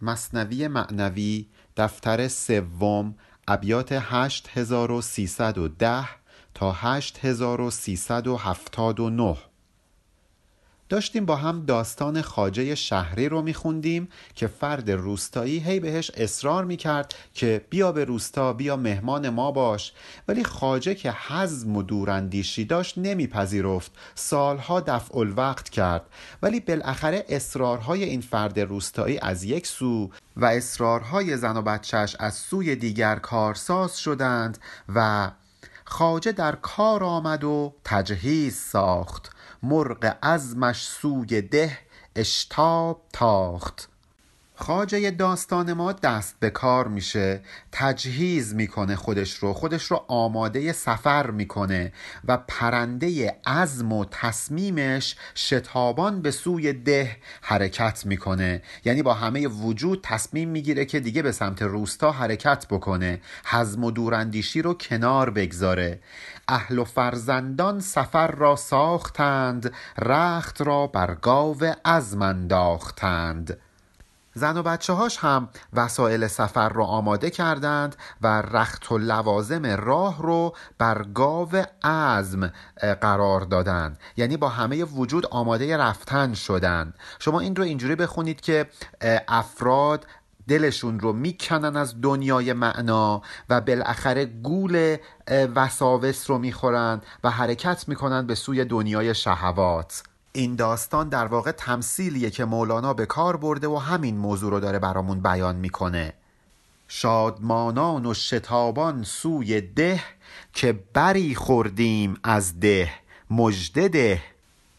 مصنوی معنوی دفتر سوم ابیات 8310 تا 8379 داشتیم با هم داستان خاجه شهری رو میخوندیم که فرد روستایی هی بهش اصرار می‌کرد که بیا به روستا بیا مهمان ما باش. ولی خاجه که حزم و دوراندیشی داشت نمیپذیرفت. سالها دفع الوقت کرد. ولی بالاخره اصرارهای این فرد روستایی از یک سو و اصرارهای زن و بچهش از سوی دیگر کارساز شدند و خاجه در کار آمد و تجهیز ساخت. مرغ عزمش سوی ده اشتاب تاخت. خاجه داستان ما دست به کار میشه تجهیز می‌کنه خودش رو خودش رو آماده سفر می‌کنه و پرنده عزم و تصمیمش شتابان به سوی ده حرکت می‌کنه. یعنی با همه وجود تصمیم می‌گیره که دیگه به سمت روستا حرکت بکنه حزم و دوراندیشی رو کنار بگذاره. اهل و فرزندان سفر را ساختند رخت را بر گاو عزم انداختند. زن و بچه هاش هم وسایل سفر رو آماده کردند و رخت و لوازم راه رو بر گاو عزم قرار دادند. یعنی با همه وجود آماده رفتن شدند. شما این رو اینجوری بخونید که افراد دلشون رو می‌کنن از دنیای معنا و بالاخره گول وساوس رو می‌خورند و حرکت می‌کنن به سوی دنیای شهوات. این داستان در واقع تمثیلیه که مولانا به کار برده و همین موضوع رو داره برامون بیان می‌کنه. شادمانان و شتابان سوی ده که بری خوردیم از ده مژده ده.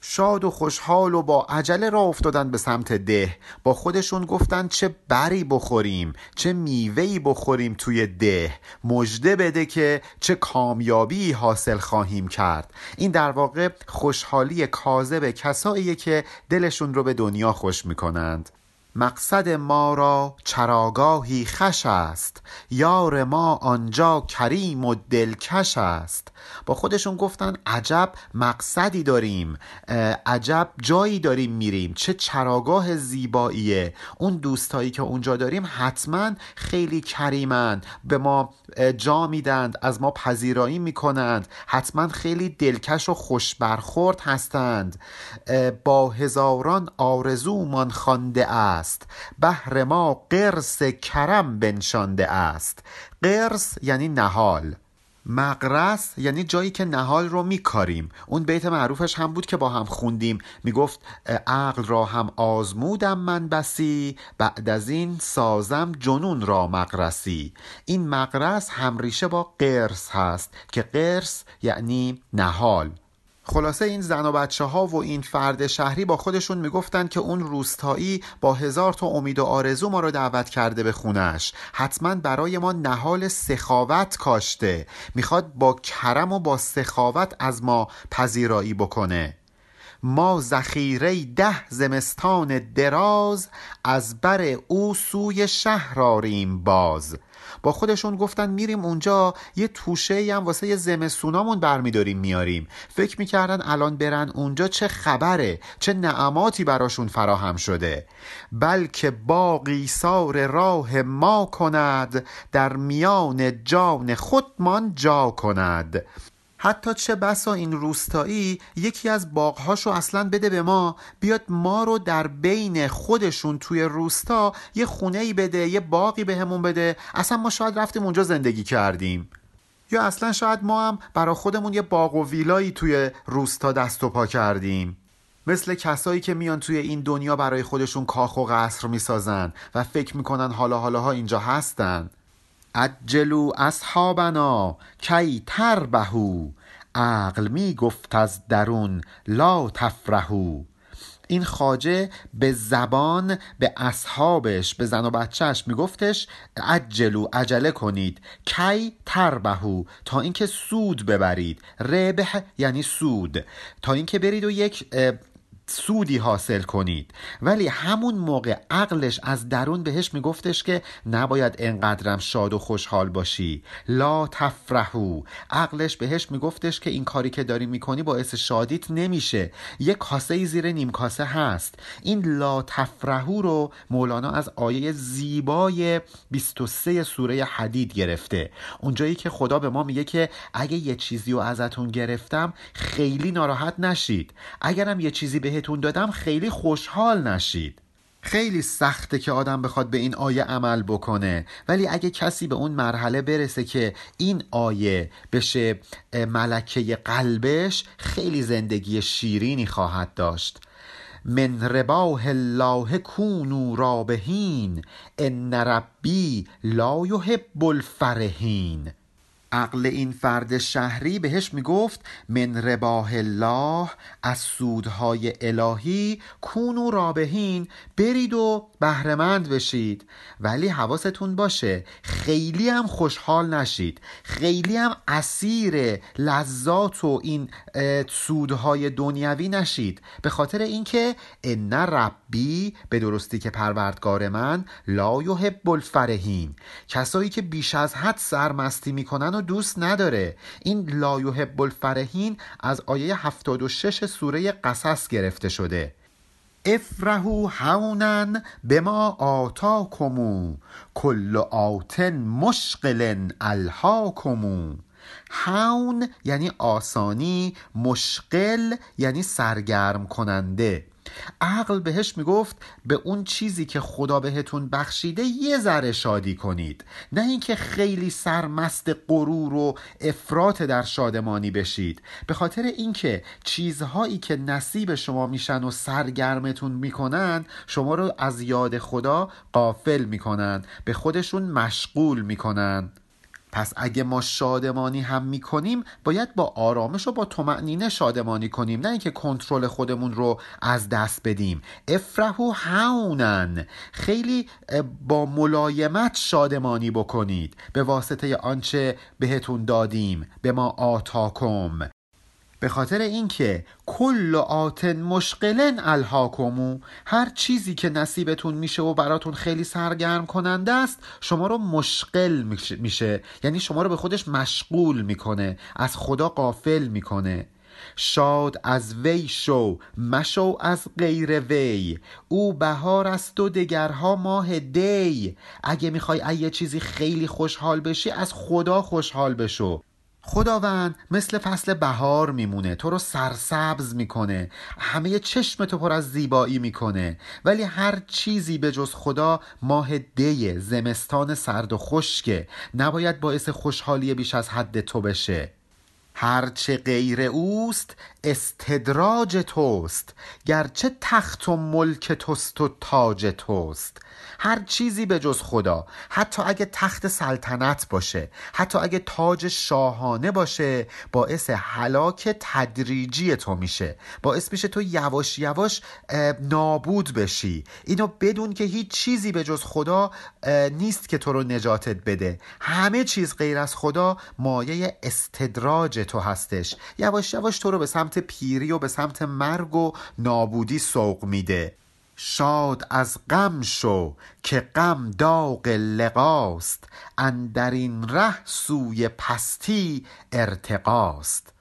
شاد و خوشحال و با عجله را افتادن به سمت ده. با خودشون گفتن چه بری بخوریم چه میوهی بخوریم توی ده. مژده بده که چه کامیابی حاصل خواهیم کرد. این در واقع خوشحالی کاذب کساییه که دلشون رو به دنیا خوش می‌کنند. مقصد ما را چراگاهی خش است. یار ما آنجا کریم و دلکش است. با خودشون گفتن عجب مقصدی داریم عجب جایی داریم میریم. چه چراگاه زیباییه. اون دوستایی که اونجا داریم حتما خیلی کریمن به ما جا میدند از ما پذیرایی می‌کنند. حتما خیلی دلکش و خوش برخورد هستند با هزاران آرزومان خوانده است. بهر ما قرص کرم بنشانده است. قرص یعنی نهال. مقرس یعنی جایی که نهال رو میکاریم. اون بیت معروفش هم بود که با هم خوندیم. می‌گفت عقل را هم آزمودم من بسی بعد از این سازم جنون را مقرسی این مقرس همریشه با قرص هست که قرص یعنی نهال. خلاصه این زن و بچه ها و این فرد شهری با خودشون می‌گفتن که اون روستایی با هزار تا امید و آرزو ما رو دعوت کرده به خونش حتما برای ما نهال سخاوت کاشته. می‌خواد با کرم و با سخاوت از ما پذیرایی بکنه. ما ذخیره ده زمستان دراز از بر او سوی شهر آریم باز. با خودشون گفتن میریم اونجا یه توشه هم واسه یه زمستونامون برمیداریم میاریم. فکر می‌کردن الان برن اونجا چه خبره چه نعماتی براشون فراهم شده. بلکه باقی سار راه ما کند در میان جان خودمان جا کند. حتی چه بسا این روستایی یکی از باغهاشو اصلا بده به ما بیاد ما رو در بین خودشون توی روستا یه خونه ای بده یه باقی بهمون به بده. اصلا ما شاید رفتیم اونجا زندگی کردیم. یا اصلا شاید ما هم برا خودمون یه باغ و ویلایی توی روستا دست و پا کردیم. مثل کسایی که میان توی این دنیا برای خودشون کاخ و قصر می‌سازن و فکر می‌کنن حالا حالاها اینجا هستن. عجلو اصحابنا کی تربهو عقل می گفت از درون لا تفرهو این خاجه به زبان به اصحابش به زن و بچهش میگفتش عجلو عجله کنید. کی تربهو تا اینکه سود ببرید. ربح یعنی سود. تا اینکه برید و یک سودی حاصل کنید. ولی همون موقع عقلش از درون بهش میگفتش که نباید انقدرم شاد و خوشحال باشی. لا تفرحو. عقلش بهش میگفتش که این کاری که داری می‌کنی باعث شادیت نمیشه. یک کاسه زیر نیم کاسه هست. این لا تفرحو رو مولانا از آیه زیبای 23 سوره حدید گرفته. اونجایی که خدا به ما میگه که اگه یه چیزی رو ازتون گرفتم خیلی ناراحت نشید. اگرم یه چیزی بهتون دادم خیلی خوشحال نشید. خیلی سخته که آدم بخواد به این آیه عمل بکنه. ولی اگه کسی به اون مرحله برسه که این آیه بشه ملکه قلبش خیلی زندگی شیرینی خواهد داشت. من رباه الله کونو رابهین ان ربی لا یحب الفرحین. عقل این فرد شهری بهش می‌گفت من رباه الله از سودهای الهی کونو رابهین برید و بهرهمند بشید. ولی حواستون باشه خیلی هم خوشحال نشید. خیلی هم اسیر لذات و این سودهای دنیوی نشید. به خاطر اینکه ان ربی به درستی که پروردگار من لا یحب الفرحین. کسایی که بیش از حد سرمستی می‌کنن و دوست نداره. این لا یحب الفرحین از آیه 76 سوره قصص گرفته شده. افرحو هونن به ما آتاکمو کل آتن مشغل الهاکمو هون یعنی آسانی مشغل یعنی سرگرم کننده. عقل بهش می‌گفت به اون چیزی که خدا بهتون بخشیده یه ذره شادی کنید. نه اینکه خیلی سرمست غرور و افراط در شادمانی بشید. به خاطر اینکه چیزهایی که نصیب شما میشن و سرگرمتون می‌کنن شما رو از یاد خدا قافل می‌کنن به خودشون مشغول می‌کنن. پس اگه ما شادمانی هم می‌کنیم باید با آرامش و با تمعنینه شادمانی کنیم نه اینکه کنترل خودمون رو از دست بدیم. افرحو هونن خیلی با ملایمت شادمانی بکنید. به واسطه آنچه بهتون دادیم به ما آتاکم به خاطر اینکه کل آتن مشغلن الهاکمو هر چیزی که نصیبتون میشه و براتون خیلی سرگرم کننده است شما رو مشغل میشه یعنی شما رو به خودش مشغول می‌کنه از خدا قافل می‌کنه. شاد از وی شو مشو از غیر وی. او بهار است و دگرها ماه دی. اگه می‌خوای یه چیزی خیلی خوشحال بشی از خدا خوشحال بشو. خداوند مثل فصل بهار میمونه تو رو سرسبز می‌کنه همه چشم تو پر از زیبایی می‌کنه ولی هر چیزی به جز خدا ماه دی زمستان سرد و خشکه. نباید باعث خوشحالی بیش از حد تو بشه. هرچه غیر اوست استدراج توست گرچه تخت و ملک توست و تاج توست. هر چیزی به جز خدا حتی اگه تخت سلطنت باشه حتی اگه تاج شاهانه باشه باعث حلاک تدریجی تو میشه. باعث میشه تو یواش یواش نابود بشی. اینو بدون که هیچ چیزی به جز خدا نیست که تو رو نجاتت بده. همه چیز غیر از خدا مایه استدراج تو هستش. یواش یواش تو رو به سمت پیری و به سمت مرگ و نابودی سوق میده. شاد از غم شو که غم داغ لقاست. اندر این ره سوی پستی ارتقاست.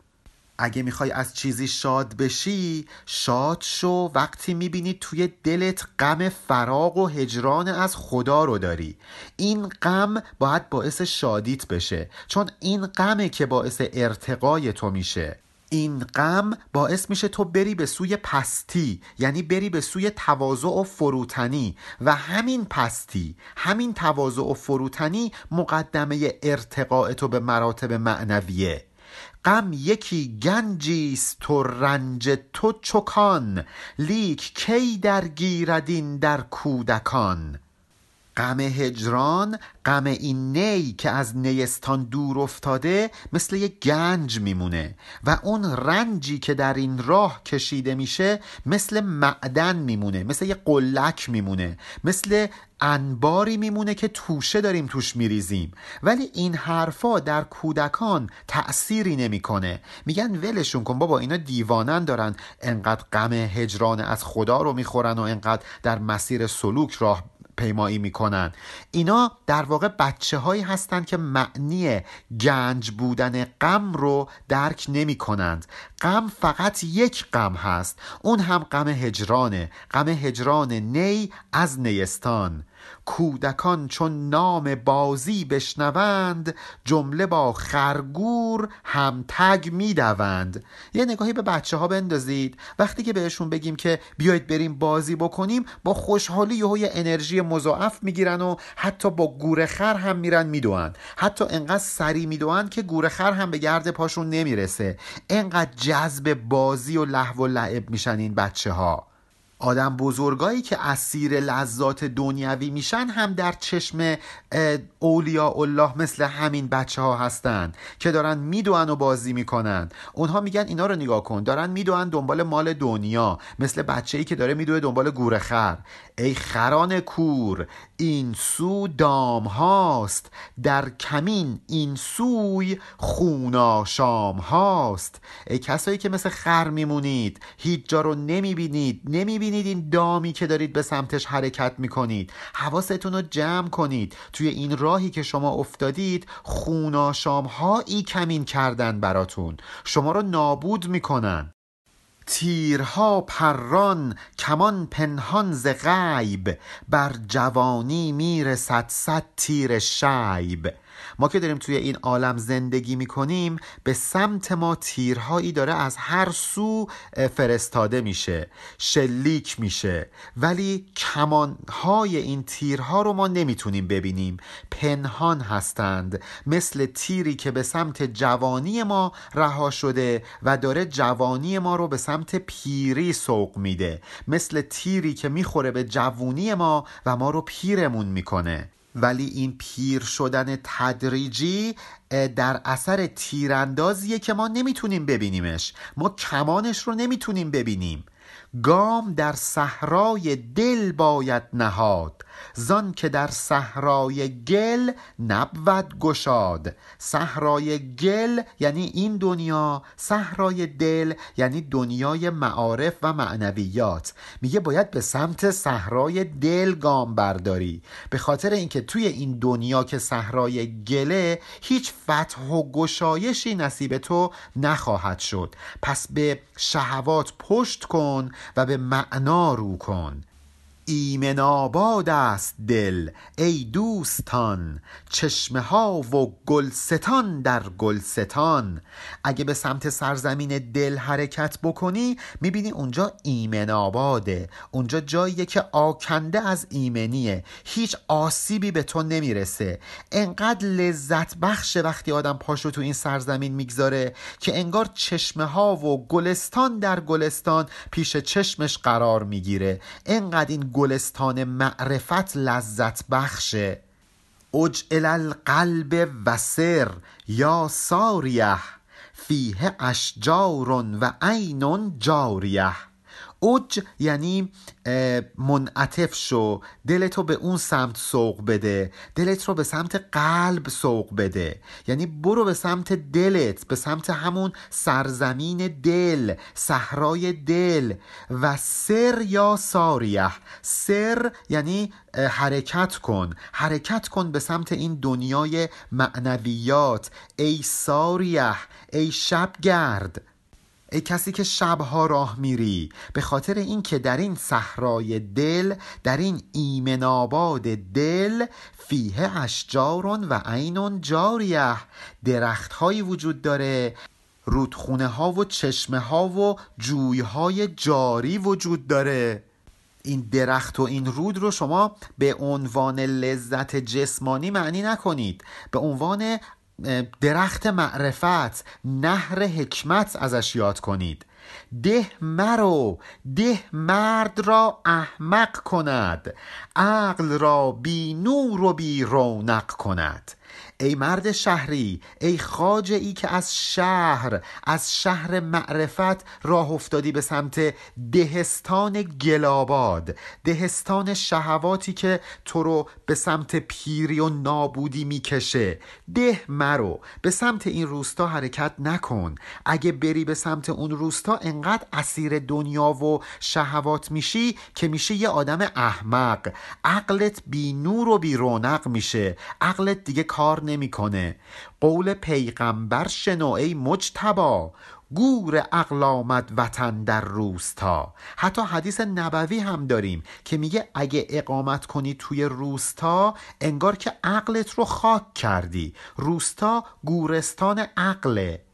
اگه می‌خوای از چیزی شاد بشی شاد شو وقتی می‌بینی توی دلت غم فراغ و هجران از خدا رو داری. این غم باید باعث شادیت بشه چون این غمه که باعث ارتقای تو میشه. این غم باعث میشه تو بری به سوی پستی یعنی بری به سوی تواضع و فروتنی. و همین پستی همین تواضع و فروتنی مقدمه ارتقاء تو به مراتب معنویه. غم یکی گنجیست تو رنج تو چکان. لیک کی در گیردین در کودکان؟ غم هجران غم این نی که از نیستان دور افتاده مثل یک گنج میمونه و اون رنجی که در این راه کشیده میشه مثل معدن میمونه مثل یک قلک میمونه مثل انباری میمونه که توشه داریم توش میریزیم. ولی این حرفا در کودکان تأثیری نمی‌کنه. میگن ولشون کن بابا اینا دیوانن دارن. انقدر غم هجران از خدا رو می‌خورن و انقدر در مسیر سلوک راه پیمایی می‌کنن. اینا در واقع بچه هایی هستند که معنی گنج بودن غم رو درک نمی کنند غم فقط یک غم هست. اون هم غم هجرانه. غم هجران نی از نیستان. کودکان چون نام بازی بشنوند جمله با خرگور هم تگ می‌دوند. یه نگاهی به بچه ها بندازید. وقتی که بهشون بگیم که بیایید بریم بازی بکنیم با خوشحالی یه انرژی مضاعف می‌گیرن و حتی با گور خر هم میرن می‌دوند. حتی انقدر سری می‌دوند که گور خر هم به گرد پاشون نمی‌رسه. انقدر جذب بازی و لحو و لعب میشن این بچه ها آدم بزرگایی که اسیر لذات دنیوی میشن هم در چشم اولیاء الله مثل همین بچه ها هستن که دارن میدوان و بازی می‌کنن. اونها میگن اینا رو نگاه کن. دارن میدوان دنبال مال دنیا مثل بچه ای که داره میدوه دنبال گوره خر. ای خران کور این سو دام هاست. در کمین این سوی خوناشام هاست. ای کسایی که مثل خر میمونید هیچ جا رو نمی‌بینید نمی‌بینید این دامی که دارید به سمتش حرکت می‌کنید. حواستون رو جمع کنید. توی این راهی که شما افتادید خوناشام هایی کمین کردن براتون. شما رو نابود می‌کنن. تیرها پران کمان پنهان ز غیب. بر جوانی می‌رسد صد تیر شیب. ما که داریم توی این عالم زندگی می‌کنیم به سمت ما تیرهایی داره از هر سو فرستاده میشه شلیک میشه. ولی کمانهای این تیرها رو ما نمی‌تونیم ببینیم. پنهان هستند. مثل تیری که به سمت جوانی ما رها شده و داره جوانی ما رو به سمت پیری سوق میده. مثل تیری که می‌خوره به جوونی ما و ما رو پیرمون می‌کنه. ولی این پیر شدن تدریجی در اثر تیراندازیه که ما نمی‌تونیم ببینیمش. ما کمانش رو نمی‌تونیم ببینیم. گام در صحرای دل باید نهاد زان که در صحرای گل نبود گشاد. صحرای گل یعنی این دنیا صحرای دل یعنی دنیای معارف و معنویات. میگه باید به سمت صحرای دل گام برداری. به خاطر اینکه توی این دنیا که صحرای گله هیچ فتح و گشایشی نصیب تو نخواهد شد. پس به شهوات پشت کن و به معنا رو کن. ایمن آباد است دل ای دوستان چشمه ها و گلستان در گلستان. اگه به سمت سرزمین دل حرکت بکنی می‌بینی اونجا ایمن آباده. اونجا جاییه که آکنده از ایمنیه. هیچ آسیبی به تو نمی‌رسه. انقدر لذت بخشه وقتی آدم پاشو تو این سرزمین می‌گذاره که انگار چشمه ها و گلستان در گلستان پیش چشمش قرار می‌گیره. انقدر این گلستان معرفت لذت بخشه. اجعل القلب وسر یا ساریه فیه اشجار و عین جاریه. اوج یعنی منعطف شو دلتو به اون سمت سوق بده دلت رو به سمت قلب سوق بده. یعنی برو به سمت دلت به سمت همون سرزمین دل صحرای دل و سر یا ساریه. سر یعنی حرکت کن. حرکت کن به سمت این دنیای معنویات. ای ساریه ای شبگرد ای کسی که شبها راه میری به خاطر اینکه در این صحرای دل در این ایمن آباد دل فیه اشجارون و عینون جاریه. درخت هایی وجود داره رودخونه ها و چشمه ها و جوی های جاری وجود داره. این درخت و این رود رو شما به عنوان لذت جسمانی معنی نکنید. به عنوان درخت معرفت نهر حکمت ازش یاد کنید. ده مرو ده مرد را احمق کند. عقل را بی نور و بی رونق کند. ای مرد شهری ای خاجه ای که از شهر از شهر معرفت راه افتادی به سمت دهستان گلاباد دهستان شهواتی که تو رو به سمت پیری و نابودی می‌کشه. ده مرو به سمت این روستا حرکت نکن. اگه بری به سمت اون روستا انقدر اسیر دنیا و شهوات میشی که میشه یه آدم احمق. عقلت بی نور و بی رونق میشه. عقلت دیگه کار نمی‌کنه. قول پیغمبر شنو ای مجتبا گور عقل آمد وطن در روستا. حتی حدیث نبوی هم داریم که میگه اگه اقامت کنی توی روستا انگار که عقلت رو خاک کردی. روستا گورستان عقله.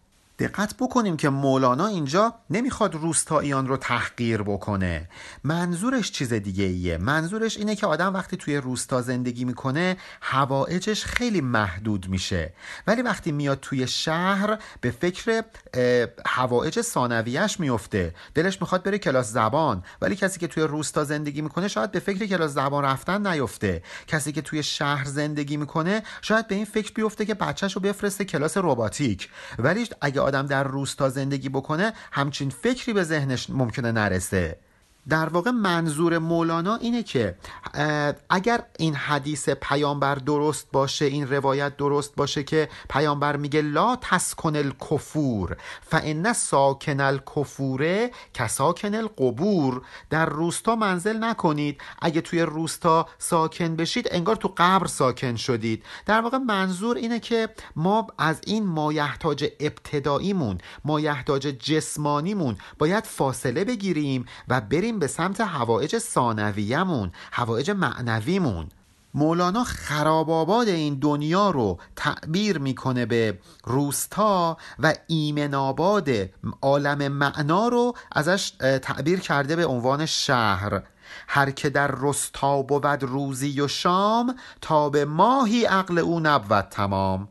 دقت بکنیم که مولانا اینجا نمی‌خواد روستاییان رو تحقیر بکنه. منظورش چیز دیگه ایه. منظورش اینه که آدم وقتی توی روستا زندگی می‌کنه هوایجش خیلی محدود میشه. ولی وقتی میاد توی شهر به فکر هوایج ثانویهش میفته. دلش می‌خواد بره کلاس زبان. ولی کسی که توی روستا زندگی می‌کنه شاید به فکر کلاس زبان رفتن نیفته. کسی که توی شهر زندگی می‌کنه شاید به این فکر بیفته که بچهش رو بفرسته کلاس رباتیک. ولی اگه آدم در روستا زندگی بکنه همچین فکری به ذهنش ممکنه نرسه. در واقع منظور مولانا اینه که اگر این حدیث پیامبر درست باشه این روایت درست باشه که پیامبر میگه لا تسکن الکفور فان ساکن الکفوره کساکن القبور. در روستا منزل نکنید. اگه توی روستا ساکن بشید انگار تو قبر ساکن شدید. در واقع منظور اینه که ما از این مایحتاج ابتداییمون مایحتاج جسمانیمون باید فاصله بگیریم و بریم به سمت هوایج ثانویه‌مون هوایج معنویمون. مولانا خراب آباد این دنیا رو تعبیر می‌کنه به روستا و ایمن آباد عالم معنا رو ازش تعبیر کرده به عنوان شهر. هر که در رستا بود روزی و شام تا به ماهی عقل او نبود تمام.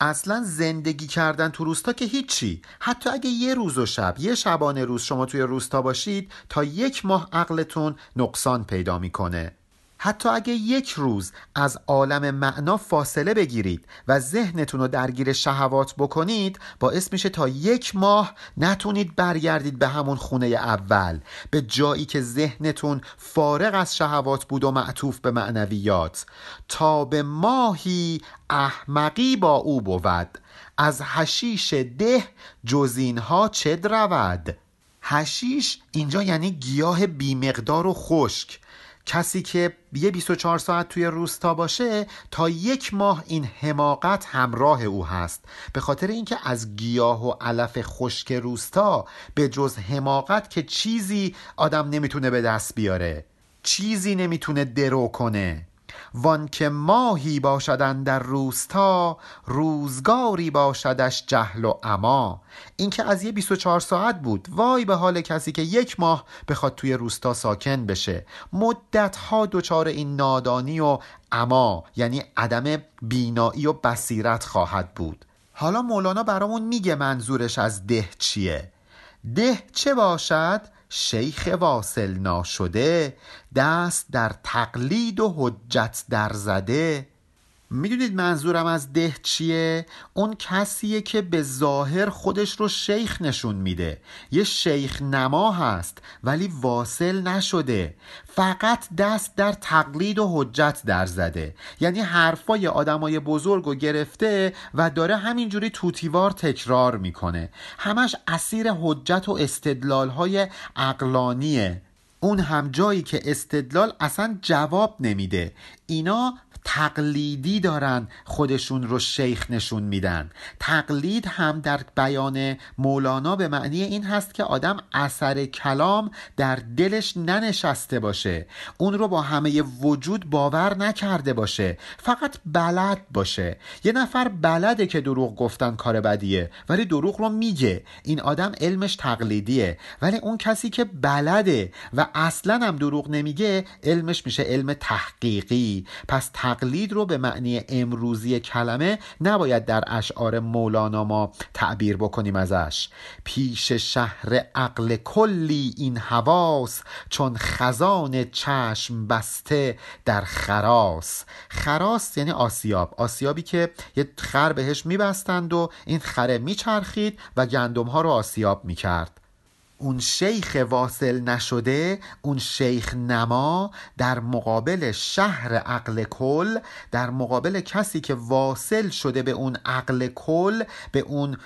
اصلا زندگی کردن تو روستا که هیچی. حتی اگه یه روز و شب یه شبانه روز شما توی روستا باشید تا یک ماه عقلتون نقصان پیدا می‌کنه. حتی اگه یک روز از عالم معنا فاصله بگیرید و ذهنتون رو درگیر شهوات بکنید باعث میشه تا یک ماه نتونید برگردید به همون خونه اول به جایی که ذهنتون فارغ از شهوات بود و معطوف به معنویات. تا به ماهی احمقی با او بود. از هشیش ده جزینها چه رود هشیش اینجا یعنی گیاه بیمقدار و خشک. کسی که یه 24 ساعت توی روستا باشه تا یک ماه این حماقت همراه او هست. به خاطر اینکه از گیاه و علف خشک روستا به جز حماقت که چیزی آدم نمی‌تونه به دست بیاره. چیزی نمی‌تونه درو کنه. وان که ماهی باشدن در روستا روزگاری باشدش جهل و اما این که از یه 24 ساعت بود. وای به حال کسی که یک ماه بخواد توی روستا ساکن بشه. مدت ها دچار این نادانی و اما یعنی عدم بینایی و بصیرت خواهد بود. حالا مولانا برامون میگه منظورش از ده چیه. ده چه باشد؟ شیخ واصل ناشده دست در تقلید و حجت در زده. می‌دونید منظورم از ده چیه؟ اون کسیه که به ظاهر خودش رو شیخ نشون میده. یه شیخ نما هست ولی واصل نشده. فقط دست در تقلید و حجت در زده. یعنی حرفای آدمای بزرگ و گرفته و داره همینجوری توتیوار تکرار می‌کنه. همش اسیر حجت و استدلال های اقلانیه اون هم جایی که استدلال اصلا جواب نمیده. اینا تقلیدی دارن خودشون رو شیخ نشون میدن. تقلید هم در بیان مولانا به معنی این هست که آدم اثر کلام در دلش ننشسته باشه. اون رو با همه وجود باور نکرده باشه. فقط بلد باشه. یه نفر بلده که دروغ گفتن کار بدیه ولی دروغ رو میگه. این آدم علمش تقلیدیه. ولی اون کسی که بلده و اصلا هم دروغ نمیگه علمش میشه علم تحقیقی. پس تق تقلید رو به معنی امروزی کلمه نباید در اشعار مولانا ما تعبیر بکنیم ازش. پیش شهر عقل کلی این حواس چون خزان چشم بسته در خراس. خراس یعنی آسیاب. آسیابی که یه خر بهش میبستند و این خره میچرخید و گندم ها رو آسیاب می‌کرد. اون شیخ واصل نشده اون شیخ نما در مقابل شهر عقل کل در مقابل کسی که واصل شده به اون عقل کل به اون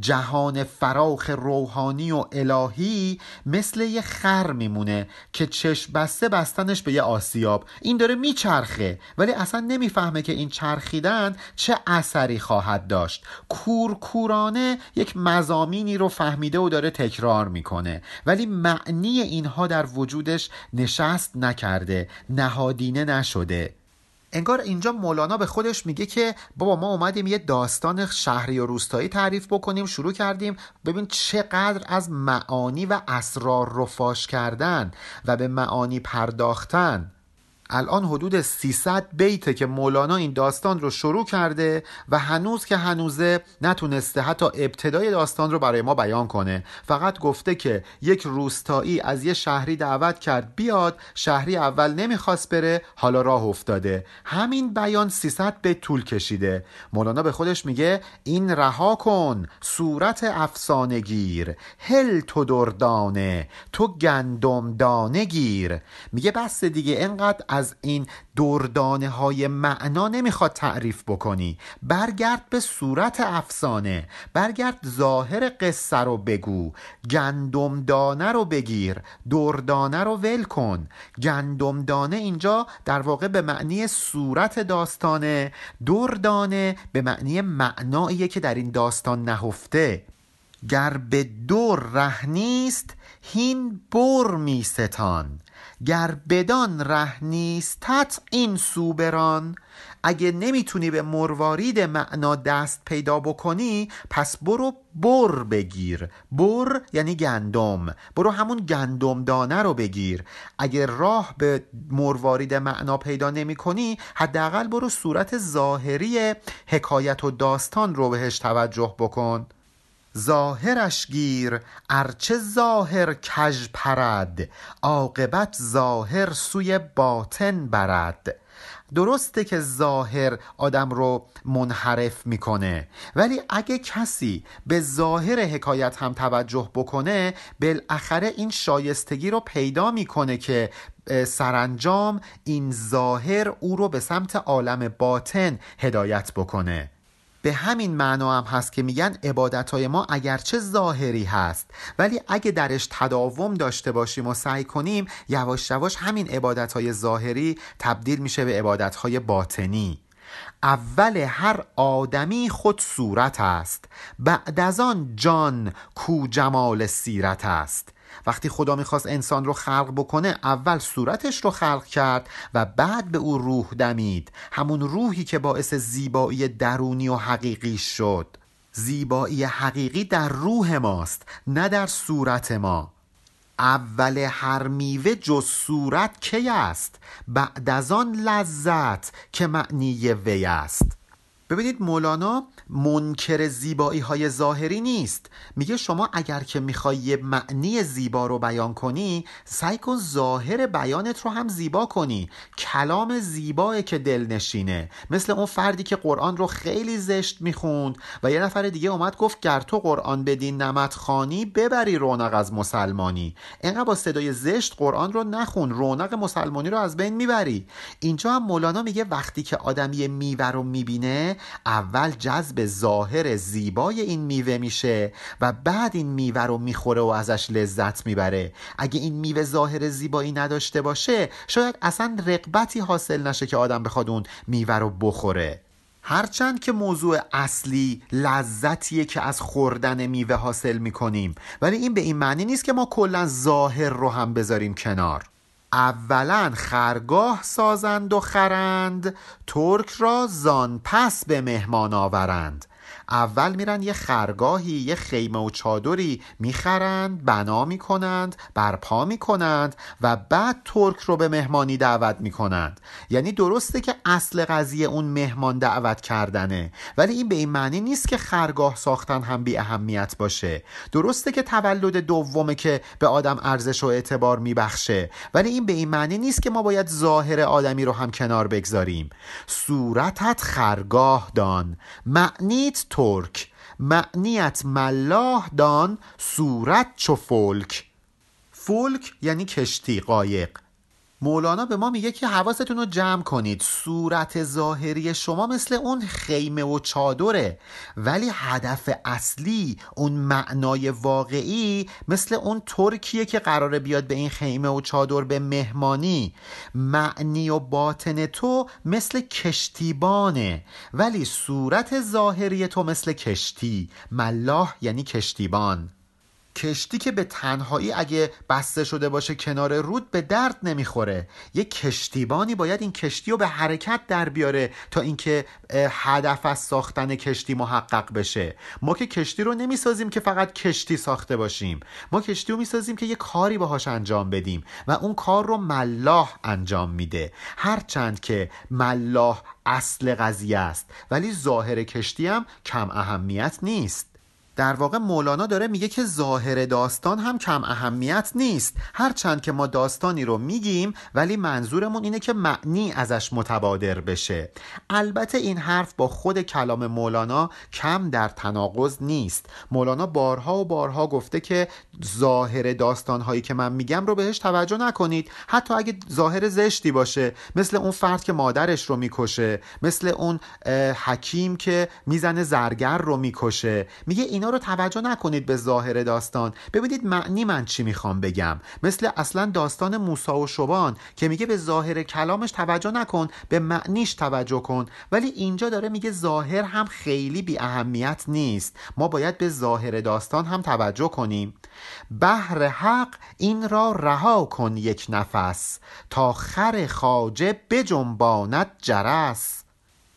جهان فراخ روحانی و الهی مثل یه خر میمونه که چشم بسته بستنش به یه آسیاب. این داره میچرخه ولی اصلا نمی‌فهمه که این چرخیدن چه اثری خواهد داشت. کورکورانه یک مزامینی رو فهمیده و داره تکرار می می‌کنه. ولی معنی اینها در وجودش نشست نکرده نهادینه نشده. انگار اینجا مولانا به خودش میگه که بابا ما اومدیم یه داستان شهری و روستایی تعریف بکنیم شروع کردیم ببین چقدر از معانی و اسرار رو فاش کردن و به معانی پرداختن. الان حدود 300 بیته که مولانا این داستان رو شروع کرده و هنوز که هنوزه نتونسته حتی ابتدای داستان رو برای ما بیان کنه. فقط گفته که یک روستایی از یه شهری دعوت کرد بیاد شهری اول نمی‌خواست بره حالا راه افتاده. همین بیان 300 بیت طول کشیده. مولانا به خودش میگه این رها کن صورت افسانه گیر هل تو دردانه تو گندم دانه گیر. میگه بس دیگه انقدر از این دردانه های معنا نمی‌خواد تعریف بکنی. برگرد به صورت افسانه. برگرد ظاهر قصه رو بگو. گندم دانه رو بگیر. دردانه رو ول کن. گندم دانه اینجا در واقع به معنی صورت داستانه. دردانه به معنی معناییه که در این داستان نهفته. گر به دور ره نیست هین بر می ستان. گر بدان ره نیستت این سوبران. اگه نمی‌تونی به مروارید معنا دست پیدا بکنی پس برو بر بگیر. بر یعنی گندم. برو همون گندم دانه رو بگیر. اگه راه به مروارید معنا پیدا نمی کنی حداقل برو صورت ظاهری حکایت و داستان رو بهش توجه بکن. ظاهرش گیر ارچه ظاهر کژ پرد عاقبت ظاهر سوی باطن برد. درسته که ظاهر آدم رو منحرف می‌کنه ولی اگه کسی به ظاهر حکایت هم توجه بکنه بالاخره این شایستگی رو پیدا می‌کنه که سرانجام این ظاهر او رو به سمت عالم باطن هدایت بکنه. به همین معنا هم هست که میگن عبادت های ما اگرچه ظاهری هست ولی اگه درش تداوم داشته باشیم و سعی کنیم یواش یواش همین عبادت های ظاهری تبدیل میشه به عبادت های باطنی. اول هر آدمی خود صورت است بعد از آن جان کو جمال سیرت است. وقتی خدا می‌خواست انسان رو خلق بکنه اول صورتش رو خلق کرد و بعد به او روح دمید. همون روحی که باعث زیبایی درونی و حقیقی شد. زیبایی حقیقی در روح ماست نه در صورت ما. اول هر میوه جز صورت کی است؟ بعد از آن لذت که معنی وی است. ببینید مولانا منکر زیبایی های ظاهری نیست. میگه شما اگر که می‌خوای یه معنی زیبا رو بیان کنی سعی کن ظاهر بیانت رو هم زیبا کنی. کلام زیبایی که دل نشینه مثل اون فردی که قرآن رو خیلی زشت می‌خوند. و یه نفر دیگه اومد گفت گر تو قرآن بدین نمت خانی ببری رونق از مسلمانی. اینقدر با صدای زشت قرآن رو نخون. رونق مسلمانی رو از بین می‌بری. اینجا هم مولانا میگه وقتی که آدم یه میوه رو می‌بینه اول جذب ظاهر زیبای این میوه میشه و بعد این میوه رو می‌خوره و ازش لذت می‌بره. اگه این میوه ظاهر زیبایی نداشته باشه شاید اصلا رقبتی حاصل نشه که آدم بخواد اون میوه رو بخوره. هرچند که موضوع اصلی لذتیه که از خوردن میوه حاصل می‌کنیم ولی این به این معنی نیست که ما کلا ظاهر رو هم بذاریم کنار. اولا خرگاه سازند و خرند ترک را زان پس به مهمان آورند. اول میرن یه خرگاهی یه خیمه و چادری می‌خرند بنا می‌کنند برپا می‌کنند و بعد ترک رو به مهمانی دعوت می‌کنند. یعنی درسته که اصل قضیه اون مهمان دعوت کردنه ولی این به این معنی نیست که خرگاه ساختن هم بی اهمیت باشه. درسته که تولد دومه که به آدم ارزش و اعتبار میبخشه ولی این به این معنی نیست که ما باید ظاهر آدمی رو هم کنار بگذاریم. صورتت خرگاه دان. معنیت ترک. معنیت ملاح دان صورت چو فولک فولک یعنی کشتی قایق. مولانا به ما میگه که حواستون رو جمع کنید. صورت ظاهری شما مثل اون خیمه و چادره. ولی هدف اصلی اون معنای واقعی مثل اون ترکیه که قراره بیاد به این خیمه و چادر به مهمانی. معنی و باطن تو مثل کشتیبانه. ولی صورت ظاهری تو مثل کشتی. ملاح یعنی کشتیبان. کشتی که به تنهایی اگه بسته شده باشه کنار رود به درد نمی‌خوره. یه کشتیبانی باید این کشتی رو به حرکت در بیاره تا اینکه هدف از ساختن کشتی محقق بشه. ما که کشتی رو نمی‌سازیم که فقط کشتی ساخته باشیم. ما کشتی رو می‌سازیم که یه کاری باهاش انجام بدیم و اون کار رو ملاح انجام میده. هرچند که ملاح اصل قضیه است ولی ظاهر کشتی هم کم اهمیت نیست. در واقع مولانا داره میگه که ظاهر داستان هم کم اهمیت نیست. هرچند که ما داستانی رو میگیم ولی منظورمون اینه که معنی ازش متبادر بشه. البته این حرف با خود کلام مولانا کم در تناقض نیست. مولانا بارها و بارها گفته که ظاهر داستانهایی که من میگم رو بهش توجه نکنید. حتی اگه ظاهر زشتی باشه مثل اون فرد که مادرش رو می‌کشه مثل اون حکیم که می‌زنه زرگر رو می‌کشه. میگه اینا رو توجه نکنید به ظاهر داستان. ببینید معنی من چی می‌خوام بگم. مثل اصلا داستان موسا و شبان که میگه به ظاهر کلامش توجه نکن به معنیش توجه کن. ولی اینجا داره میگه ظاهر هم خیلی بی اهمیت نیست. ما باید به ظاهر داستان هم توجه کنیم. بهر حق این را رها کن یک نفس. تا خر خاجه بجنباند جرس.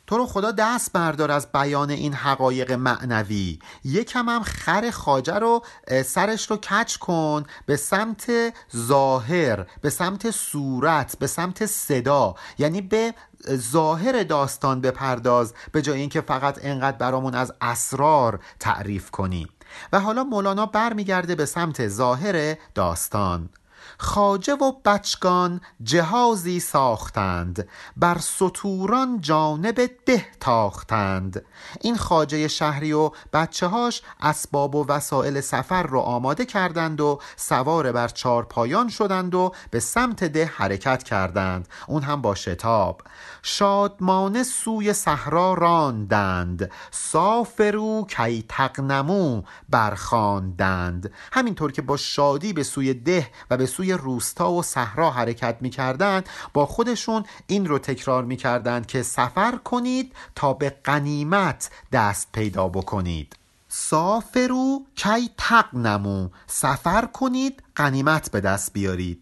تو رو خدا دست بردار از بیان این حقایق معنوی. یکم هم خر خاجه رو سرش رو کچ کن به سمت ظاهر به سمت صورت به سمت صدا. یعنی به ظاهر داستان بپرداز به جای اینکه فقط انقدر برامون از اسرار تعریف کنی. و حالا مولانا برمیگرده به سمت ظاهر داستان. خاجه و بچگان جهازی ساختند بر سطوران جانب ده تاختند. این خاجه شهری و بچه هاش اسباب و وسایل سفر رو آماده کردند و سوار بر چارپایان شدند و به سمت ده حرکت کردند. اون هم با شتاب. شادمانه سوی صحرا راندند. سافرو کی تقنمو برخاندند. همینطور که با شادی به سوی ده و به سوی روستا و صحرا حرکت می‌کردند. با خودشون این رو تکرار می‌کردند که سفر کنید تا به قنیمت دست پیدا بکنید. سافرو کی تقنمو سفر کنید قنیمت به دست بیارید.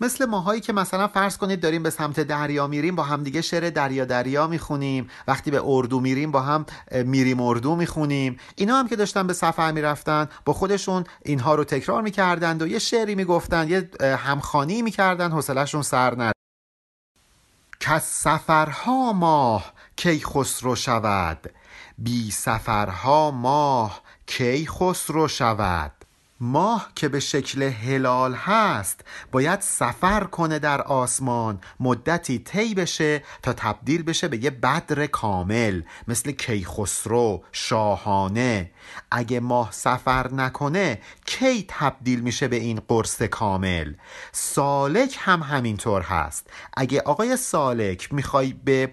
مثل ماهایی که مثلا فرض کنید داریم به سمت دریا میریم با همدیگه شعر دریا دریا می‌خونیم. وقتی به اردو میریم با هم میریم اردو می‌خونیم. اینا هم که داشتن به سفر می‌رفتن با خودشون اینها رو تکرار می‌کردند و یه شعری می‌گفتن یه همخانی می‌کردن حوصلهشون سر نر که سفرها ماه کی خسرو شود بی سفرها ماه کی خسرو شود. ماه که به شکل هلال هست باید سفر کنه در آسمان. مدتی طی بشه تا تبدیل بشه به یه بدر کامل مثل کیخسرو شاهانه. اگه ماه سفر نکنه کی تبدیل میشه به این قرص کامل؟ سالک هم همینطور هست. اگه آقای سالک می‌خوای به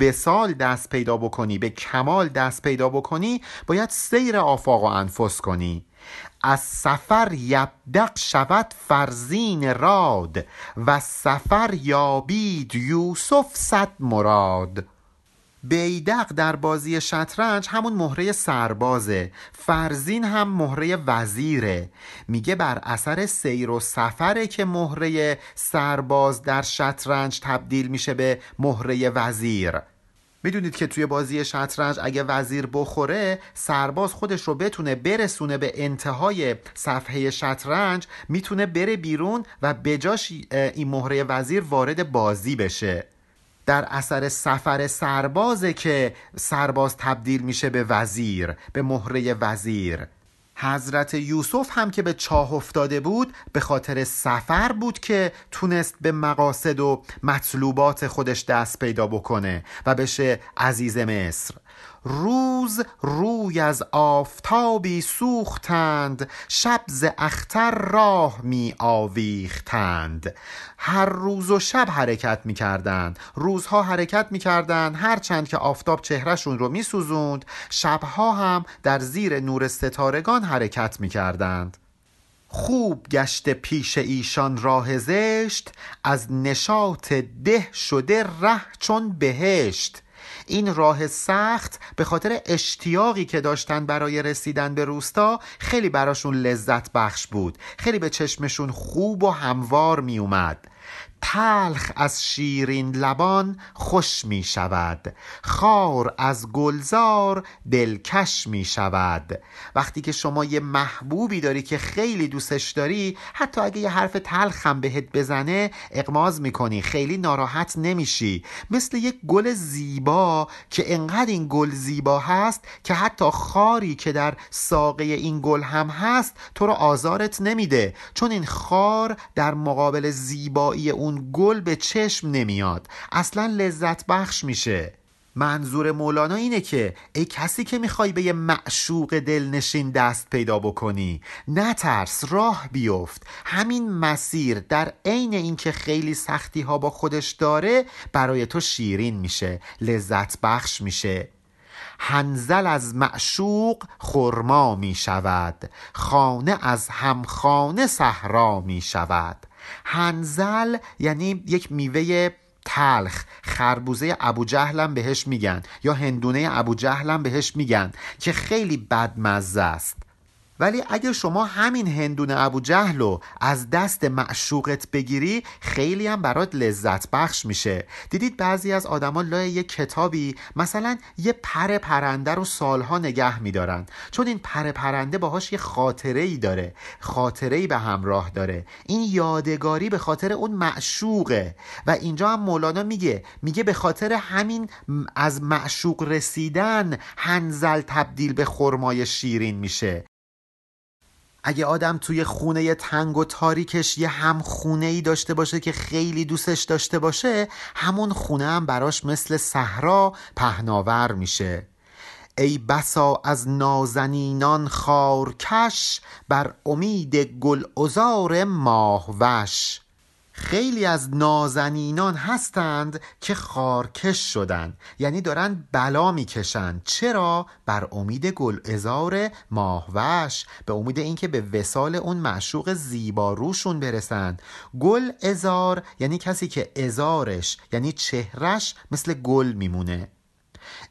وسال دست پیدا بکنی به کمال دست پیدا بکنی باید سیر آفاق و انفس کنی. از سفر یبدق شود فرزین راد و سفر یابید یوسف صد مراد. بیدق در بازی شطرنج همون مهره سربازه فرزین هم مهره وزیره. میگه بر اثر سیر و سفره که مهره سرباز در شطرنج تبدیل میشه به مهره وزیر. می‌دونید که توی بازی شطرنج اگه وزیر بخوره سرباز خودش رو بتونه برسونه به انتهای صفحه شطرنج می‌تونه بره بیرون و بجاش این مهره وزیر وارد بازی بشه. در اثر سفر سربازه که سرباز تبدیل میشه به وزیر به مهره وزیر. حضرت یوسف هم که به چاه افتاده بود به خاطر سفر بود که تونست به مقاصد و مطلوبات خودش دست پیدا بکنه و بشه عزیز مصر. روز روی از آفتابی سوختند شب ز اختر راه می آویختند. هر روز و شب حرکت می کردند روزها حرکت می کردند هرچند که آفتاب چهرهشون رو می سوزوند شبها هم در زیر نور ستارگان حرکت می کردند. خوب گشت پیش ایشان راه زشت از نشاط ده شده ره چون بهشت. این راه سخت به خاطر اشتیاقی که داشتن برای رسیدن به روستا خیلی براشون لذت بخش بود. خیلی به چشمشون خوب و هموار می اومد تلخ از شیرین لبان خوش می شود. خار از گلزار دلکش می شود. وقتی که شما یه محبوبی داری که خیلی دوستش داری حتی اگه یه حرف تلخ هم بهت بزنه اقماز می‌کنی خیلی ناراحت نمیشی. مثل یک گل زیبا که انقدر این گل زیبا هست که حتی خاری که در ساقه این گل هم هست تو رو آزارت نمیده. چون این خار در مقابل زیبایی اون گل به چشم نمیاد. اصلا لذت بخش میشه. منظور مولانا اینه که ای کسی که می‌خوای به یه معشوق دلنشین دست پیدا بکنی نترس راه بیفت. همین مسیر در عین اینکه خیلی سختی ها با خودش داره برای تو شیرین میشه لذت بخش میشه. هنزل از معشوق خرما می شود خانه از همخانه صحرا می شود هنزل یعنی یک میوه تلخ. خربوزه ابو جهلم بهش میگن یا هندونه ابو جهلم بهش میگن که خیلی بدمزه است. ولی اگر شما همین هندون ابو جهل از دست معشوقت بگیری خیلی هم برات لذت بخش میشه. دیدید بعضی از آدما لای یه کتابی مثلا یه پر پرنده رو سالها نگه میدارن. چون این پر پرنده باهاش یه خاطره ای داره. خاطره ای به همراه داره. این یادگاری به خاطر اون معشوقه. و اینجا هم مولانا میگه میگه به خاطر همین از معشوق رسیدن هنزل تبدیل به خرمای شیرین میشه. اگه آدم توی خونه تنگ و تاریکش یه هم خونه ای داشته باشه که خیلی دوستش داشته باشه همون خونه هم براش مثل صحرا پهناور میشه. ای بسا از نازنینان خارکش بر امید گل ازار ماهوش. خیلی از نازنینان هستند که خارکش شدن. یعنی دارن بلا می‌کشن. چرا؟ بر امید گل ازار ماهوش. به امید اینکه به وسال اون معشوق زیباروشون برسن. گل ازار یعنی کسی که ازارش یعنی چهرش مثل گل میمونه.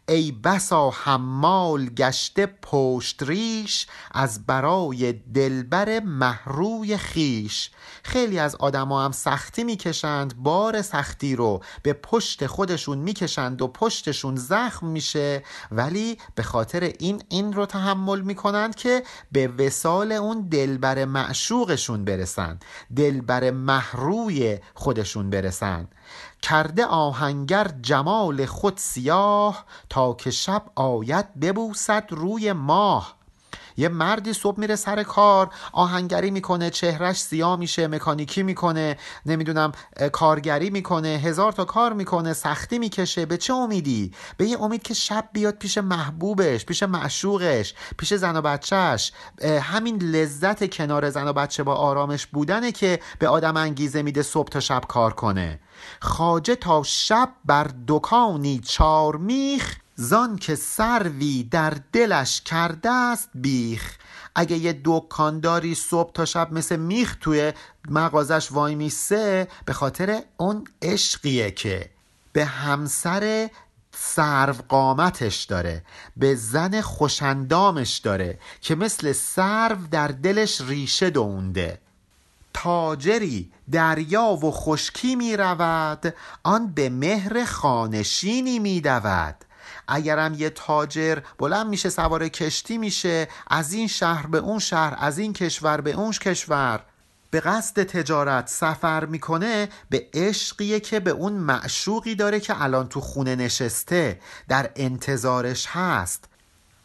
ای بسا حمال گشته پشت ریش از برای دلبر محروی خیش خیلی از آدما هم سختی می‌کشند بار سختی رو به پشت خودشون می‌کشند و پشتشون زخم میشه. ولی به خاطر این این رو تحمل می‌کنند که به وسال اون دلبر معشوقشون برسن دلبر محروی خودشون برسن. کرده آهنگر جمال خود سیاه تا که شب آید ببوسد روی ماه. یه مردی صبح میره سر کار آهنگری می‌کنه چهرش سیاه میشه مکانیکی می‌کنه نمی‌دونم کارگری می‌کنه هزار تا کار می‌کنه سختی می‌کشه. به چه امیدی؟ به یه امید که شب بیاد پیش محبوبش پیش معشوقش پیش زن و بچهش همین لذت کنار زن و بچه با آرامش بودنه که به آدم انگیزه میده صبح تا شب کار کنه. خاجه تا شب بر دکانی چار میخ زان که سروی در دلش کرده است بیخ. اگه یه دکانداری صبح تا شب مثل میخ توی مغازش وای میسه به خاطر اون عشقیه که به همسر سرو قامتش داره به زن خوشندامش داره که مثل سرو در دلش ریشه دونده. تاجری دریا و خشکی می رود آن به مهر خانشینی می دود. اگرم یه تاجر بلند میشه سوار کشتی میشه از این شهر به اون شهر از این کشور به اون کشور. به قصد تجارت سفر می‌کنه به عشقیه که به اون معشوقی داره که الان تو خونه نشسته در انتظارش هست.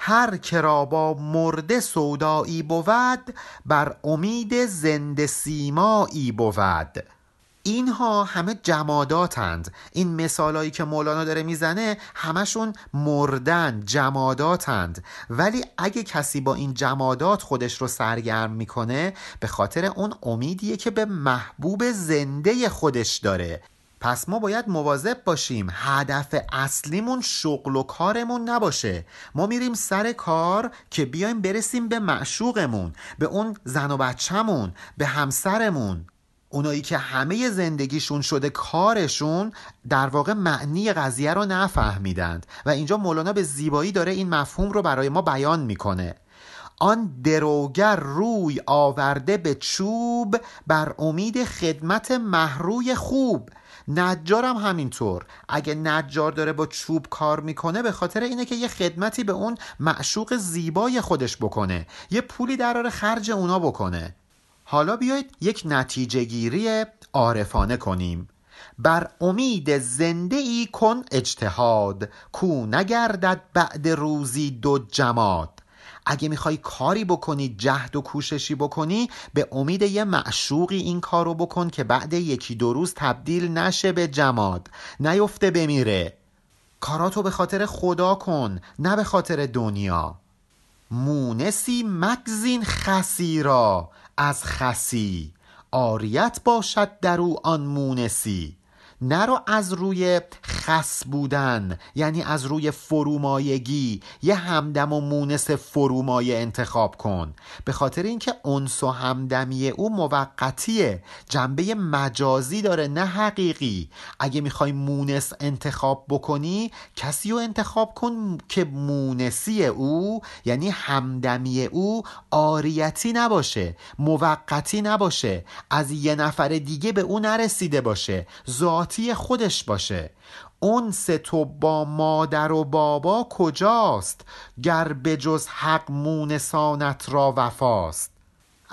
هر کرا با مرده سودایی بود بر امید زنده سیمایی بود. اینها همه جماداتند. این مثالایی که مولانا داره می‌زنه همشون مردن جماداتند. ولی اگه کسی با این جمادات خودش رو سرگرم می‌کنه به خاطر اون امیدیه که به محبوب زنده خودش داره. پس ما باید مواظب باشیم هدف اصلیمون شغل و کارمون نباشه. ما میریم سر کار که بیایم برسیم به معشوقمون به اون زن و بچهمون به همسرمون. اونایی که همه زندگیشون شده کارشون در واقع معنی قضیه رو نفهمیدند و اینجا مولانا به زیبایی داره این مفهوم رو برای ما بیان می‌کنه. آن دروگر روی آورده به چوب بر امید خدمت محروی خوب. نجارم همینطور. اگه نجار داره با چوب کار می‌کنه به خاطر اینه که یه خدمتی به اون معشوق زیبای خودش بکنه. یه پولی درار خرج اونا بکنه. حالا بیایید یک نتیجه گیری عارفانه کنیم. بر امید زنده ای کن اجتهاد کو نگردد بعد روزی دو جماد. اگه می‌خوای کاری بکنی جهد و کوششی بکنی به امید یه معشوقی این کارو بکن که بعد یکی دو روز تبدیل نشه به جماد. نیفته بمیره. کاراتو به خاطر خدا کن نه به خاطر دنیا. مونسی مگزین خسی را از خسی. آریت باشد در او آن مونسی. نرو از روی خس بودن یعنی از روی فرومایگی. یه همدم و مونس فرومایه انتخاب کن. به خاطر اینکه انس و همدمی او موقتیه. جنبه مجازی داره نه حقیقی. اگه می‌خوای مونس انتخاب بکنی کسی رو انتخاب کن که مونسی او یعنی همدمی او آریتی نباشه موقتی نباشه. از یه نفر دیگه به او نرسیده باشه. ذات خودش باشه. اون تو با مادر و بابا کجاست؟ گر به جز حق مونسانت را وفاست.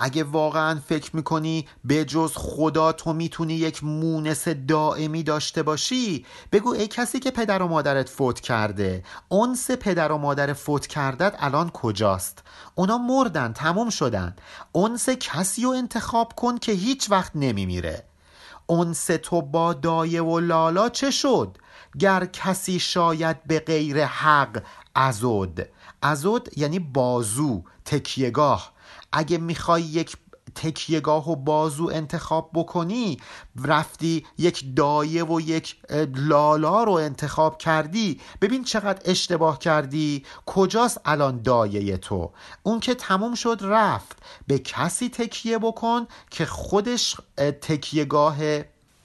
اگه واقعا فکر می‌کنی به جز خدا تو می‌تونی یک مونس دائمی داشته باشی بگو ای کسی که پدر و مادرت فوت کرده اونس پدر و مادر فوت کردت الان کجاست؟ اونا مردن تموم شدن. اونس کسی رو انتخاب کن که هیچ وقت نمیمیره. انس تو با دایه و لالا چه شد؟ گر کسی شاید به غیر حق ازود ازود یعنی بازو تکیهگاه. اگه می‌خوای یک تکیهگاه و بازو انتخاب بکنی رفتی یک دایه و یک لالا رو انتخاب کردی. ببین چقدر اشتباه کردی. کجاست الان دایه تو؟ اون که تموم شد رفت. به کسی تکیه بکن که خودش تکیهگاه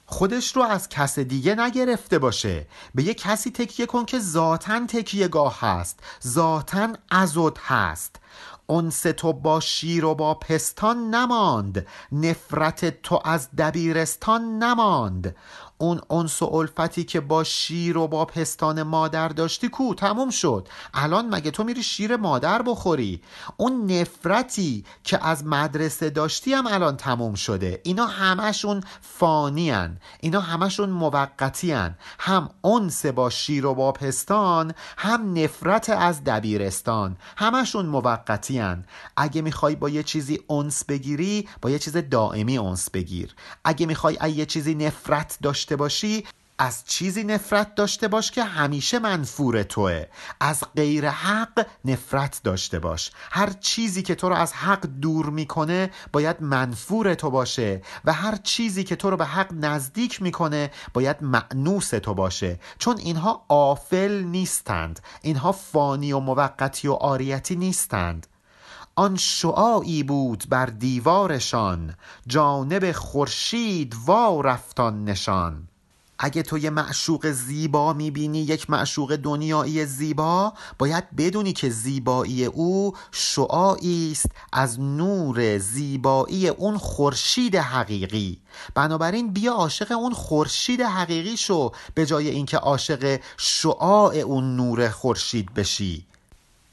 خودش رو از کس دیگه نگرفته باشه. به یه کسی تکیه کن که ذاتا تکیهگاه هست. ذاتا ازود هست. انس تو با شیر و با پستان نماند نفرت تو از دبیرستان نماند. اون انس و الفتی که با شیر و با پستان مادر داشتی کو تموم شد. الان مگه تو میری شیر مادر بخوری؟ اون نفرتی که از مدرسه داشتی هم الان تموم شده. اینا همشون فانیان اینا همشون موقتیان هم انس با شیر و با پستان هم نفرت از دبیرستان. همشون موقتیان اگه می‌خوای با یه چیزی انس بگیری با یه چیز دائمی انس بگیر. اگه می‌خوای یه چیزی نفرت داشته باشی از چیزی نفرت داشته باش که همیشه منفور توه. از غیر حق نفرت داشته باش. هر چیزی که تو رو از حق دور می‌کنه باید منفور تو باشه. و هر چیزی که تو رو به حق نزدیک می‌کنه باید معنوس تو باشه. چون اینها آفل نیستند. اینها فانی و موقتی و آریتی نیستند. آن شعاعی بود بر دیوارشان جانب خورشید وا رفتان نشان. اگه تو یه معشوق زیبا می‌بینی یک معشوق دنیایی زیبا باید بدونی که زیبایی او شعاعی است از نور زیبایی اون خورشید حقیقی. بنابراین بیا عاشق اون خورشید حقیقی شو به جای اینکه عاشق شعاع اون نور خورشید بشی.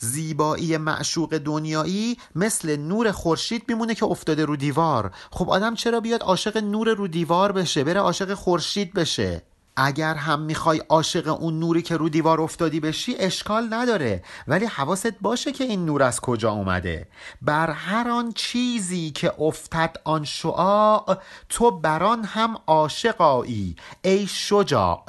زیبایی معشوق دنیایی مثل نور خورشید میمونه که افتاده رو دیوار. خب آدم چرا بیاد عاشق نور رو دیوار بشه؟ بره عاشق خورشید بشه. اگر هم می‌خوای عاشق اون نوری که رو دیوار افتادی بشی اشکال نداره. ولی حواست باشه که این نور از کجا اومده. بر هر آن چیزی که افتد آن شعاع تو بران هم عاشقایی. ای شجاع.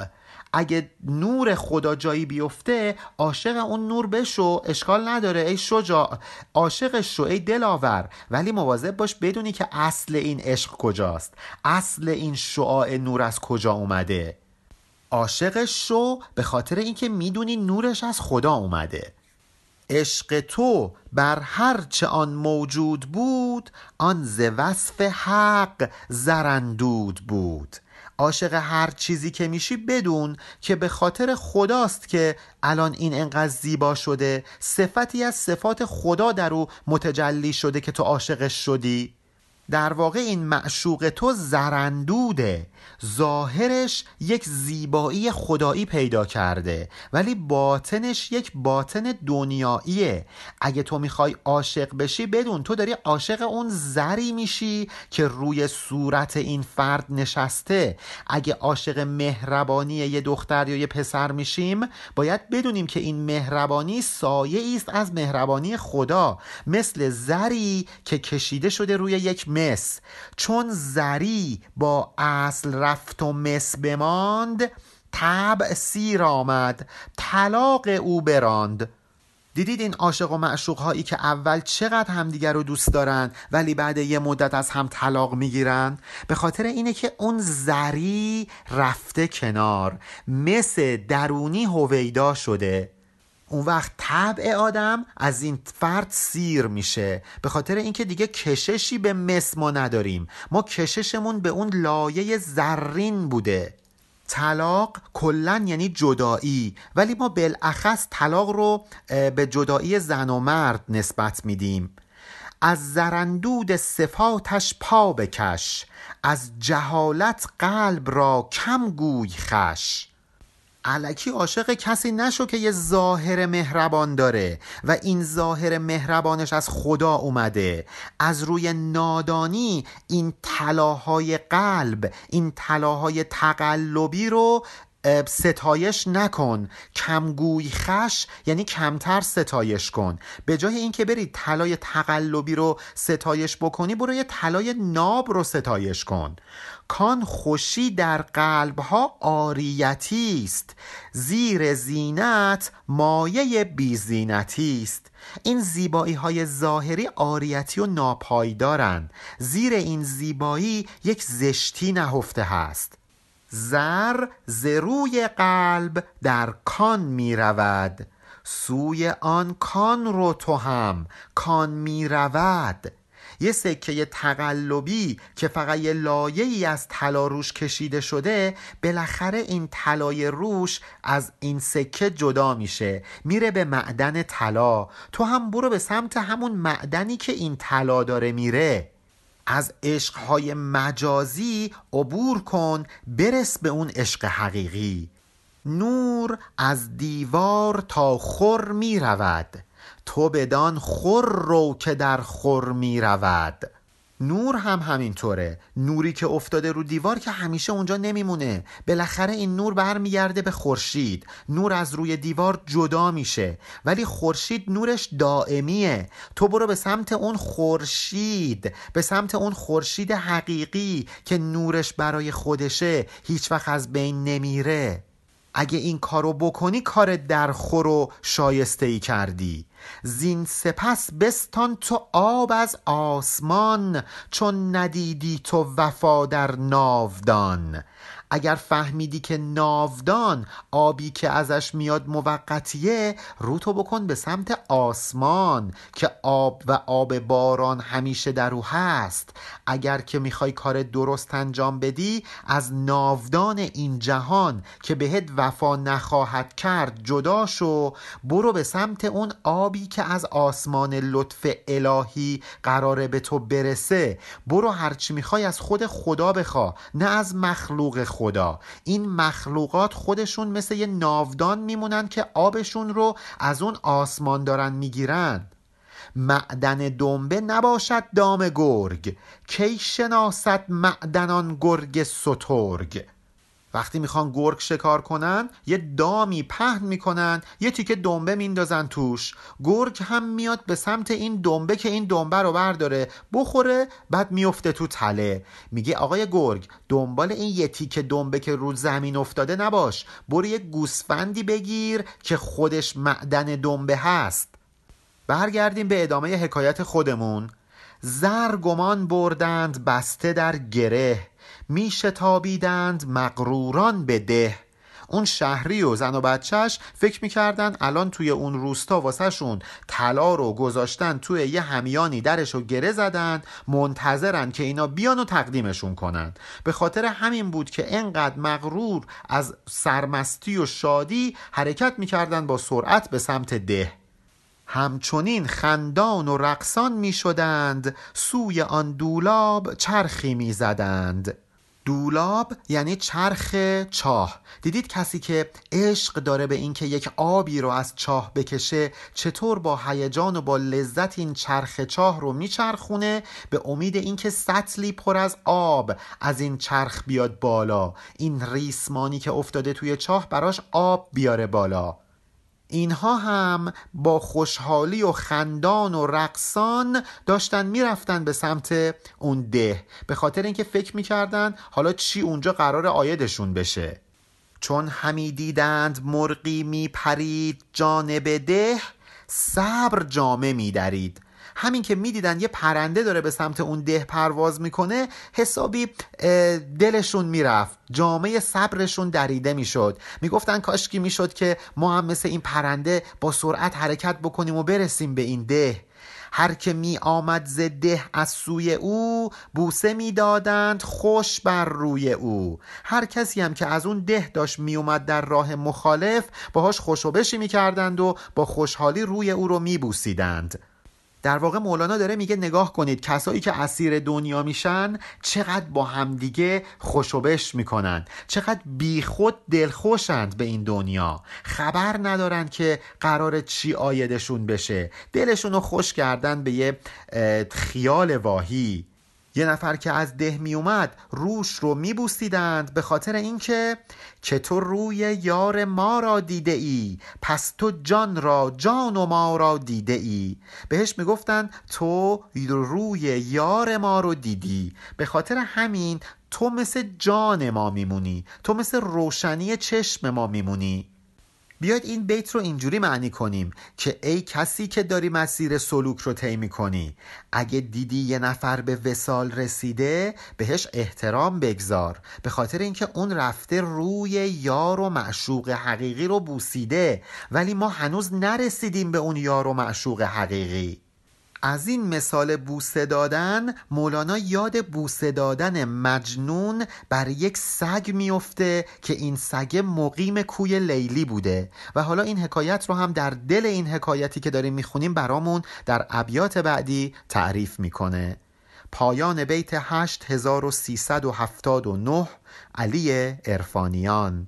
اگه نور خدا جایی بیفته عاشق اون نور بشو اشکال نداره ای شجاع. عاشقش شو ای دلاور. ولی مواظب باش بدونی که اصل این عشق کجاست. اصل این شعاع نور از کجا اومده. عاشقش شو به خاطر اینکه می‌دونی نورش از خدا اومده. عشق تو بر هر چه آن موجود بود آن ز وصف حق زرندود بود. عاشق هر چیزی که میشی بدون که به خاطر خداست که الان این انقدر زیبا شده صفتی از صفات خدا در او متجلی شده که تو عاشقش شدی. در واقع این معشوق تو زرندوده. ظاهرش یک زیبایی خدایی پیدا کرده ولی باطنش یک باطن دنیاییه. اگه تو می‌خوای عاشق بشی بدون تو داری عاشق اون زری میشی که روی صورت این فرد نشسته. اگه عاشق مهربانی یه دختر یا یه پسر میشیم باید بدونیم که این مهربانی سایه است از مهربانی خدا. مثل زری که کشیده شده روی یک مس. چون زری با اصل رفت و مس بماند طبع سیر آمد طلاق او براند. دیدید این عاشق و معشوق هایی که اول چقدر همدیگر رو دوست دارن ولی بعد یه مدت از هم طلاق می‌گیرن؟ به خاطر اینه که اون زری رفته کنار. مثل درونی هویدا شده. اون وقت طبع آدم از این فرد سیر میشه. به خاطر اینکه دیگه کششی به مس ما نداریم. ما کششمون به اون لایه زرین بوده. طلاق کلا یعنی جدایی. ولی ما بالاخص طلاق رو به جدایی زن و مرد نسبت میدیم. از زرندود صفاتش پا بکش. از جهالت قلب را کم گوی خش. علکی عاشق کسی نشو که یه ظاهر مهربان داره و این ظاهر مهربانش از خدا اومده. از روی نادانی این طلاهای قلب این طلاهای تقلبی رو ستایش نکن. کمگوی خش یعنی کمتر ستایش کن. به جای اینکه بری طلای تقلبی رو ستایش بکنی برو یه طلای ناب رو ستایش کن. کان خوشی در قلبها آریتی است. زیر زینت مایه بیزینتی است. این زیبایی های ظاهری آریتی و ناپایدارند زیر این زیبایی یک زشتی نهفته هست. زر ز روی قلب در کان می رود. سوی آن کان رو تو هم کان می رود. یه سکه تقلبی که فقط یه لایه ای از طلا روش کشیده شده بالاخره این طلای روش از این سکه جدا میشه. میره به معدن طلا. تو هم برو به سمت همون معدنی که این طلا داره میره. از عشقهای مجازی عبور کن برس به اون عشق حقیقی. نور از دیوار تا خور می رود تو بدان خور رو که در خور می رود نور هم همینطوره. نوری که افتاده رو دیوار که همیشه اونجا نمیمونه. بالاخره این نور برمیگرده به خورشید. نور از روی دیوار جدا میشه. ولی خورشید نورش دائمیه. تو برو به سمت اون خورشید. به سمت اون خورشید حقیقی که نورش برای خودشه. هیچ وقت از بین نمیره. اگه این کارو بکنی کار درخور و شایسته ای کردی. زین سپس بستان تو آب از آسمان چون ندیدی تو وفا در ناودان. اگر فهمیدی که ناودان آبی که ازش میاد موقتیه روتو بکن به سمت آسمان که آب و آب باران همیشه در او هست. اگر که می‌خوای کار درست انجام بدی از ناودان این جهان که بهت وفا نخواهد کرد جدا شو. برو به سمت اون آبی که از آسمان لطف الهی قراره به تو برسه. برو هرچی می‌خوای از خود خدا بخوا نه از مخلوق خدا این مخلوقات خودشون مثل یه ناودان میمونن که آبشون رو از اون آسمان دارن می‌گیرن. معدن دنبه نباشد دام گرگ. کی شناست معدنان گرگ سترگ؟ وقتی می‌خوان گرگ شکار کنن یه دامی پهن می‌کنن یه تیکه دنبه میندازن توش. گرگ هم میاد به سمت این دنبه که این دنبه رو برداره بخوره بعد میفته تو تله. میگه آقای گرگ دنبال این یه تیکه دنبه که رو زمین افتاده نباش. برو یه گوسفندی بگیر که خودش معدن دنبه هست. برگردیم به ادامه حکایت خودمون. زر گمان بردند بسته در گره. میشتابیدند مغروران به ده. اون شهری و زن و بچهش فکر می‌کردن الان توی اون روستا واسهشون طلا رو گذاشتن توی یه همیانی درش رو گره زدن منتظرن که اینا بیان و تقدیمشون کنن. به خاطر همین بود که انقدر مغرور از سرمستی و شادی حرکت می‌کردن با سرعت به سمت ده. همچنین خندان و رقصان می شدند سوی آن دولاب چرخی می زدند دولاب یعنی چرخ چاه. دیدید کسی که عشق داره به اینکه یک آبی رو از چاه بکشه چطور با هیجان و با لذت این چرخ چاه رو میچرخونه؟ به امید اینکه سطلی پر از آب از این چرخ بیاد بالا. این ریسمانی که افتاده توی چاه براش آب بیاره بالا. اینها هم با خوشحالی و خندان و رقصان داشتن می‌رفتن به سمت اون ده. به خاطر اینکه فکر می‌کردن حالا چی اونجا قرار آیدشون بشه. چون همی دیدند مرغی میپرید جانب ده صبر جامه میدرید. همین که می‌دیدن یه پرنده داره به سمت اون ده پرواز می‌کنه حسابی دلشون می‌رفت. جامعه صبرشون دریده می‌شد. می‌گفتن کاشکی می‌شد که ما هم مثل این پرنده با سرعت حرکت بکنیم و برسیم به این ده. هر که می آمد زده از سوی او بوسه می‌دادند خوش بر روی او. هر کسی هم که از اون ده داشت می اومد در راه مخالف باهاش خوشوبشی می کردند و با خوشحالی روی او رو می بوسیدند در واقع مولانا داره میگه نگاه کنید کسایی که اسیر دنیا میشن چقدر با همدیگه خوشوبش می‌کنن. چقدر بیخود دلخوشند به این دنیا. خبر ندارن که قرار چی آیدشون بشه. دلشون رو خوش کردن به یه خیال واهی. یه نفر که از ده می اومد روش رو می بوسیدند به خاطر اینکه که تو روی یار ما را دیده ای پس تو جان را جان و ما را دیده ای بهش می‌گفتن تو روی یار ما رو دیدی به خاطر همین تو مثل جان ما میمونی تو مثل روشنی چشم ما میمونی. بیاید این بیت رو اینجوری معنی کنیم که ای کسی که داری مسیر سلوک رو طی کنی اگه دیدی یه نفر به وسال رسیده بهش احترام بگذار. به خاطر اینکه اون رفته روی یار و معشوق حقیقی رو بوسیده ولی ما هنوز نرسیدیم به اون یار و معشوق حقیقی. از این مثال بوسه دادن مولانا یاد بوسه دادن مجنون بر یک سگ میفته که این سگ مقیم کوی لیلی بوده. و حالا این حکایت رو هم در دل این حکایتی که داریم می‌خونیم برامون در ابیات بعدی تعریف می‌کنه. پایان بیت 8379 علی ارفانیان